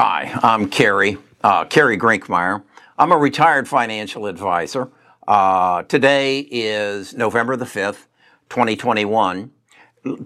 Hi, I'm Kerry, uh, Kerry Grinkmeyer. I'm a retired financial advisor. Uh, today is November the 5th, 2021.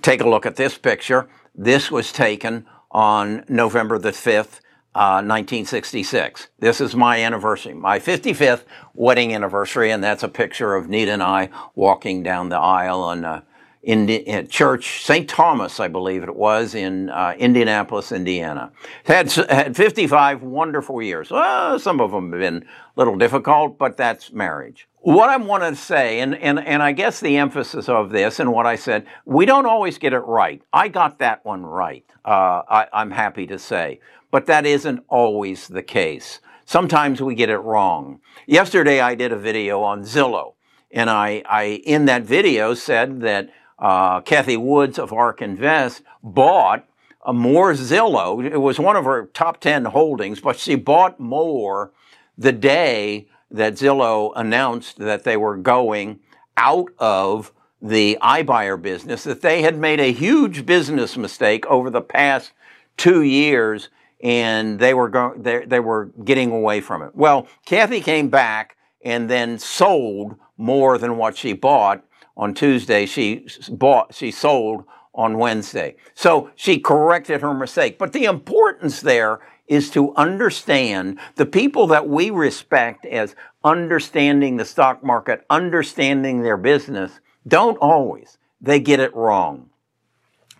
Take a look at this picture. This was taken on November the 5th, uh, 1966. This is my anniversary, my 55th wedding anniversary, and that's a picture of Nita and I walking down the aisle on uh, in, in church, St. Thomas, I believe it was, in uh, Indianapolis, Indiana. Had, had 55 wonderful years. Well, some of them have been a little difficult, but that's marriage. What I want to say, and, and, and I guess the emphasis of this and what I said, we don't always get it right. I got that one right, uh, I, I'm happy to say. But that isn't always the case. Sometimes we get it wrong. Yesterday I did a video on Zillow, and I, I in that video said that uh, Cathie Woods of ARK Invest bought more Zillow. It was one of her top 10 holdings, but she bought more the day that Zillow announced that they were going out of the iBuyer business, that they had made a huge business mistake over the past two years and they were going, they, they were getting away from it. Well, Cathie came back and then sold more than what she bought on Tuesday. She bought, she sold on Wednesday. So she corrected her mistake. But the importance there is to understand the people that we respect as understanding the stock market, understanding their business, don't always. They get it wrong.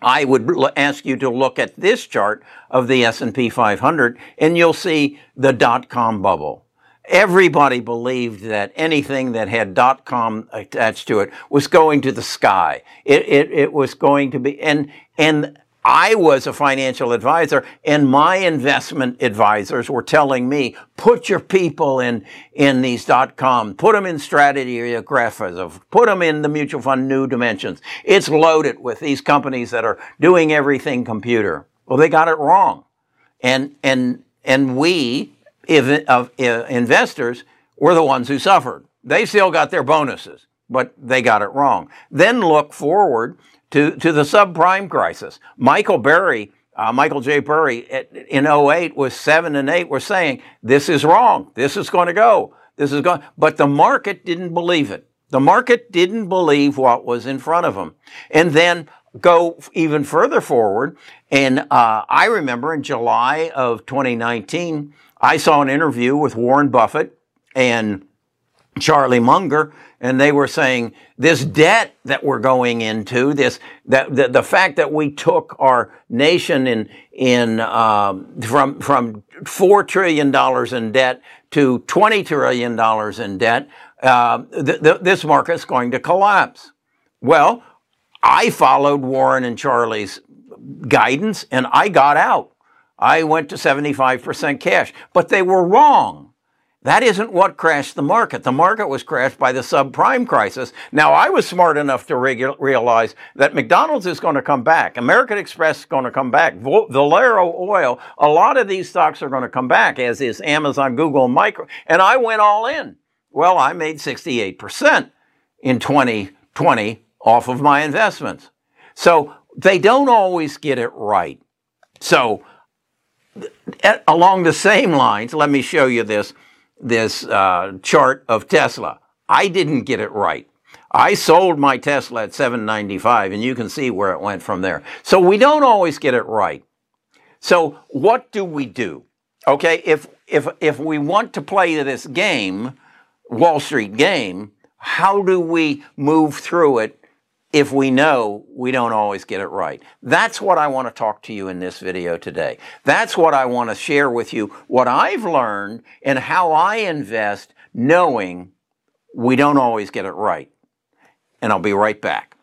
I would ask you to look at this chart of the S&P 500 and you'll see the dot-com bubble. Everybody believed that anything that had dot com attached to it was going to the sky. It, it, it was going to be, and, and I was a financial advisor and my investment advisors were telling me, put your people in, in these .com, put them in strategy put them in the mutual fund new dimensions. It's loaded with these companies that are doing everything computer. Well, they got it wrong. And, and, and we if, of uh, investors were the ones who suffered. They still got their bonuses, but they got it wrong. Then look forward to, to the subprime crisis. Michael Burry, uh, Michael J. Burry in 08 was 7 and 8 were saying, this is wrong. This is going to go. This is going, but the market didn't believe it. The market didn't believe what was in front of them. And then go even further forward. And uh, I remember in July of 2019, I saw an interview with Warren Buffett and Charlie Munger, and they were saying this debt that we're going into, this that the, the fact that we took our nation in in um, from from four trillion dollars in debt to twenty trillion dollars in debt, uh, th- th- this market's going to collapse. Well, I followed Warren and Charlie's guidance, and I got out. I went to 75% cash, but they were wrong. That isn't what crashed the market. The market was crashed by the subprime crisis. Now, I was smart enough to regu- realize that McDonald's is going to come back. American Express is going to come back. Valero Oil, a lot of these stocks are going to come back, as is Amazon, Google, Micro. And I went all in. Well, I made 68% in 2020 off of my investments. So they don't always get it right. So along the same lines, let me show you this, this uh, chart of Tesla. I didn't get it right. I sold my Tesla at 795 and you can see where it went from there. So we don't always get it right. So what do we do? Okay, if if if we want to play this game, Wall Street game, how do we move through it if we know we don't always get it right. That's what I want to talk to you in this video today. That's what I want to share with you, what I've learned and how I invest knowing we don't always get it right. And I'll be right back.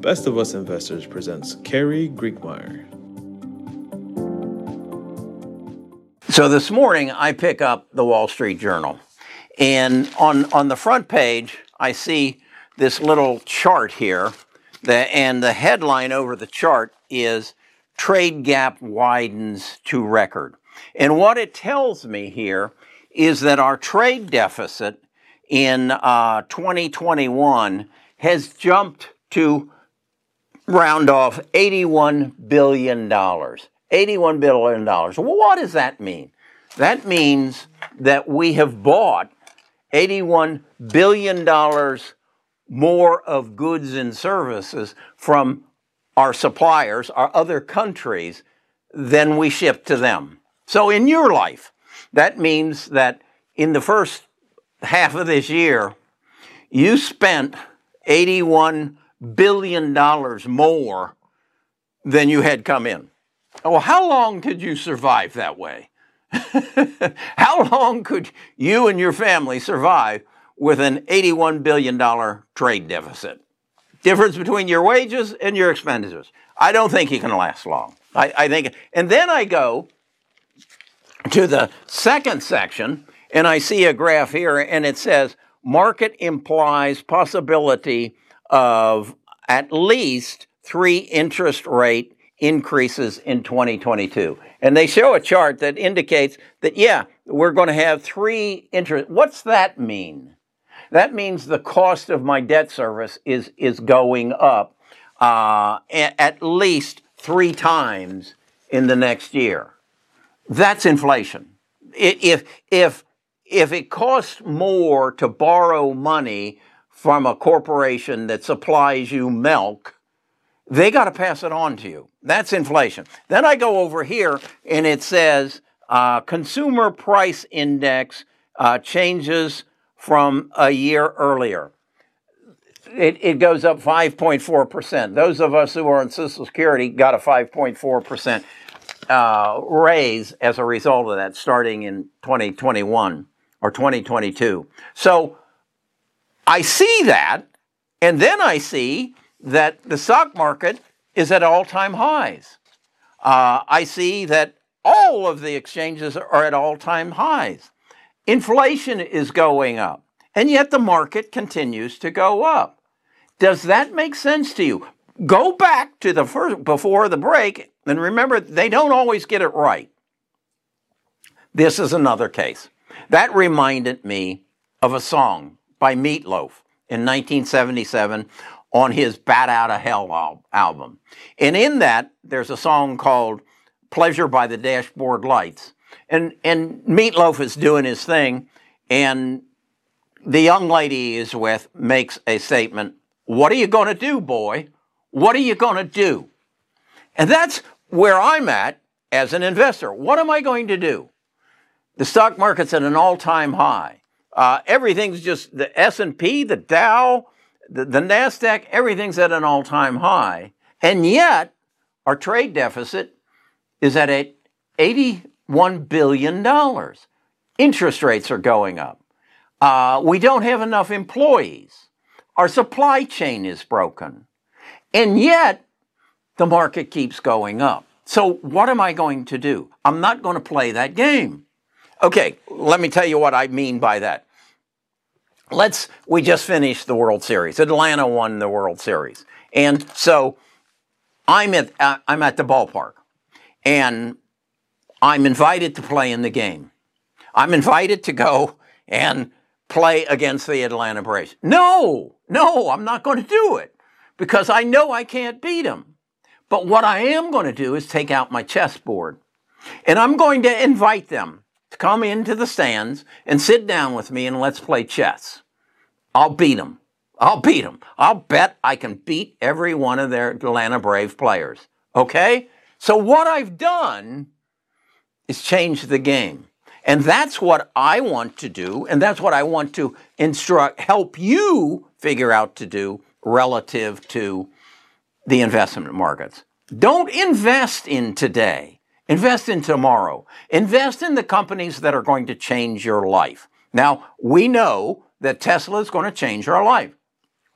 Best of Us Investors presents Kerry Grinkmeyer. So this morning I pick up the Wall Street Journal and on, on the front page, I see this little chart here, that, and the headline over the chart is Trade Gap Widens to Record. And what it tells me here is that our trade deficit in uh, 2021 has jumped to round off $81 billion. $81 billion. Well, what does that mean? That means that we have bought $81 billion more of goods and services from our suppliers, our other countries, than we ship to them. So in your life, that means that in the first half of this year, you spent $81 billion more than you had come in. Well, how long could you survive that way? how long could you and your family survive with an $81 billion trade deficit? Difference between your wages and your expenditures. I don't think you can last long. I, I think, and then I go to the second section and I see a graph here and it says market implies possibility of at least three interest rate increases in 2022. And they show a chart that indicates that, yeah, we're going to have three interest. What's that mean? That means the cost of my debt service is, is going up uh, at least three times in the next year. That's inflation. If, if, if it costs more to borrow money from a corporation that supplies you milk, they got to pass it on to you. That's inflation. Then I go over here and it says uh, consumer price index uh, changes from a year earlier. It, it goes up 5.4%. Those of us who are on Social Security got a 5.4% uh, raise as a result of that starting in 2021 or 2022. So I see that, and then I see that the stock market is at all time highs. Uh, I see that all of the exchanges are at all time highs. Inflation is going up, and yet the market continues to go up. Does that make sense to you? Go back to the first before the break and remember they don't always get it right. This is another case. That reminded me of a song by Meatloaf in 1977 on his Bat Out of Hell album. And in that, there's a song called Pleasure by the Dashboard Lights. And, and Meatloaf is doing his thing, and the young lady he's with makes a statement What are you going to do, boy? What are you going to do? And that's where I'm at as an investor. What am I going to do? The stock market's at an all-time high. Uh, everything's just the S&P, the Dow, the, the NASDAQ, everything's at an all time high. And yet, our trade deficit is at $81 billion. Interest rates are going up. Uh, we don't have enough employees. Our supply chain is broken. And yet, the market keeps going up. So, what am I going to do? I'm not going to play that game. Okay, let me tell you what I mean by that let's we just finished the World Series. Atlanta won the World Series, and so I'm at uh, I'm at the ballpark, and I'm invited to play in the game. I'm invited to go and play against the Atlanta Braves. No, no, I'm not going to do it because I know I can't beat them. But what I am going to do is take out my chessboard, and I'm going to invite them to come into the stands and sit down with me and let's play chess. I'll beat them. I'll beat them. I'll bet I can beat every one of their Atlanta Brave players. Okay? So what I've done is change the game. And that's what I want to do, and that's what I want to instruct, help you figure out to do relative to the investment markets. Don't invest in today. Invest in tomorrow. Invest in the companies that are going to change your life. Now, we know that Tesla is going to change our life.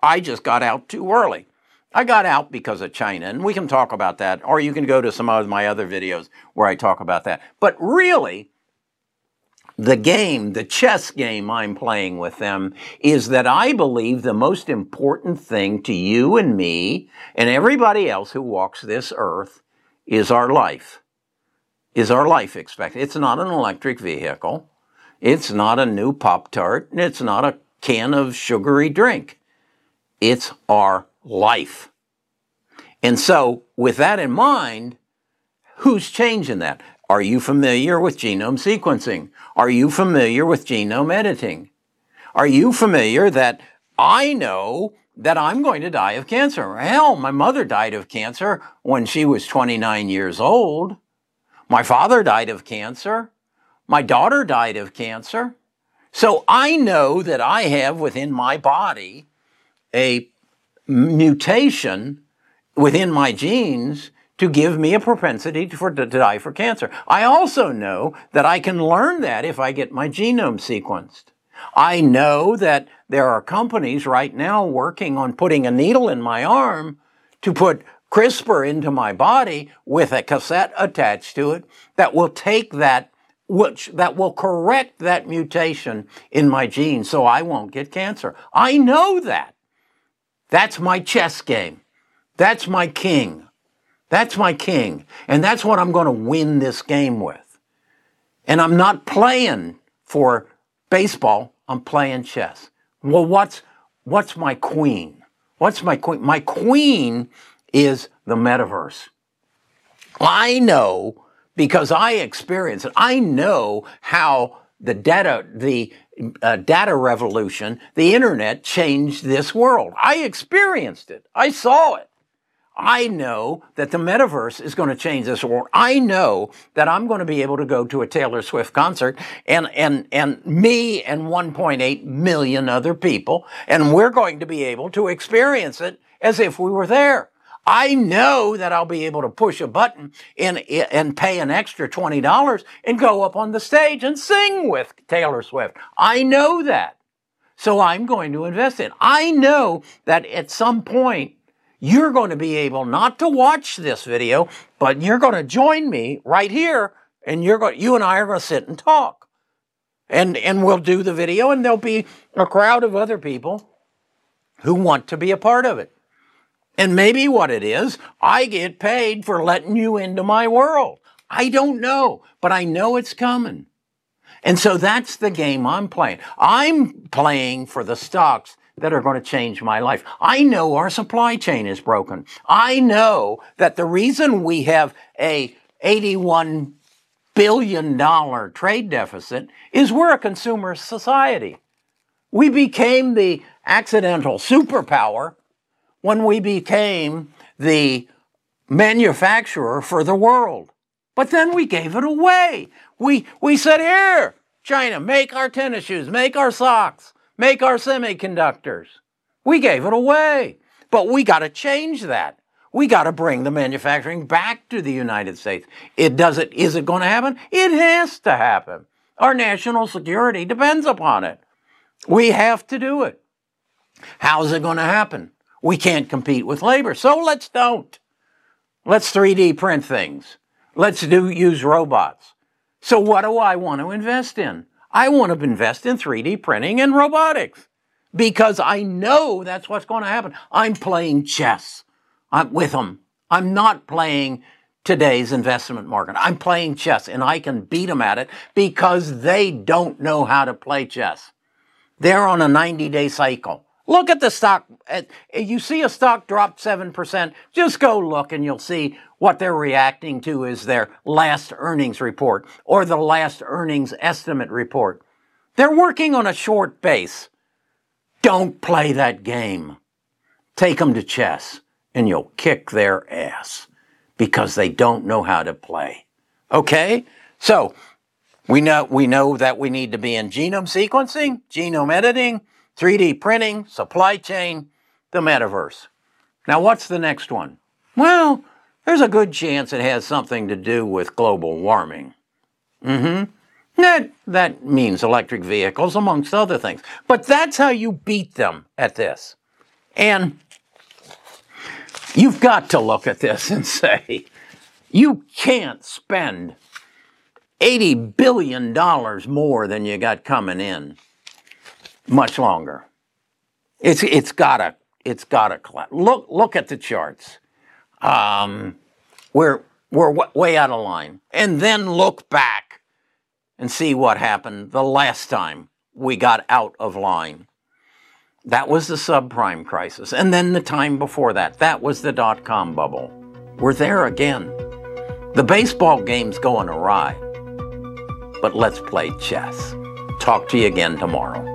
I just got out too early. I got out because of China, and we can talk about that, or you can go to some of my other videos where I talk about that. But really, the game, the chess game I'm playing with them, is that I believe the most important thing to you and me and everybody else who walks this earth is our life is our life expectancy. It's not an electric vehicle. It's not a new Pop Tart. It's not a can of sugary drink. It's our life. And so, with that in mind, who's changing that? Are you familiar with genome sequencing? Are you familiar with genome editing? Are you familiar that I know that I'm going to die of cancer? Hell, my mother died of cancer when she was 29 years old. My father died of cancer. My daughter died of cancer. So I know that I have within my body a mutation within my genes to give me a propensity for, to die for cancer. I also know that I can learn that if I get my genome sequenced. I know that there are companies right now working on putting a needle in my arm to put CRISPR into my body with a cassette attached to it that will take that which that will correct that mutation in my gene so I won't get cancer. I know that. That's my chess game. That's my king. That's my king. And that's what I'm going to win this game with. And I'm not playing for baseball, I'm playing chess. Well, what's, what's my queen? What's my queen? My queen is the metaverse. I know because I experience it. I know how the data, the uh, data revolution, the internet changed this world. I experienced it. I saw it. I know that the metaverse is going to change this world. I know that I'm going to be able to go to a Taylor Swift concert and, and, and me and 1.8 million other people, and we're going to be able to experience it as if we were there. I know that I'll be able to push a button and, and pay an extra $20 and go up on the stage and sing with Taylor Swift. I know that. So I'm going to invest in. I know that at some point you're going to be able not to watch this video, but you're going to join me right here and you're going, you and I are going to sit and talk. And, and we'll do the video and there'll be a crowd of other people who want to be a part of it. And maybe what it is, I get paid for letting you into my world. I don't know, but I know it's coming. And so that's the game I'm playing. I'm playing for the stocks that are going to change my life. I know our supply chain is broken. I know that the reason we have a 81 billion dollar trade deficit is we're a consumer society. We became the accidental superpower when we became the manufacturer for the world. But then we gave it away. We, we said, here, China, make our tennis shoes, make our socks make our semiconductors. We gave it away. But we got to change that. We got to bring the manufacturing back to the United States. It does it. Is it going to happen? It has to happen. Our national security depends upon it. We have to do it. How's it going to happen? We can't compete with labor, so let's don't. Let's 3D print things. Let's do use robots. So what do I want to invest in? I want to invest in 3D printing and robotics because I know that's what's going to happen. I'm playing chess I'm with them. I'm not playing today's investment market. I'm playing chess and I can beat them at it because they don't know how to play chess. They're on a 90 day cycle. Look at the stock. You see a stock drop 7%, just go look and you'll see what they're reacting to is their last earnings report or the last earnings estimate report. They're working on a short base. Don't play that game. Take them to chess and you'll kick their ass because they don't know how to play. Okay? So, we know, we know that we need to be in genome sequencing, genome editing, 3D printing, supply chain, the metaverse. Now, what's the next one? Well, there's a good chance it has something to do with global warming. Mm-hmm. That, that means electric vehicles, amongst other things. But that's how you beat them at this. And you've got to look at this and say, you can't spend $80 billion more than you got coming in much longer. It's it's gotta it's gotta collapse. Look look at the charts. Um, we're we're w- way out of line, and then look back and see what happened the last time we got out of line. That was the subprime crisis. And then the time before that, that was the dot com bubble. We're there again. The baseball game's going awry. But let's play chess. Talk to you again tomorrow.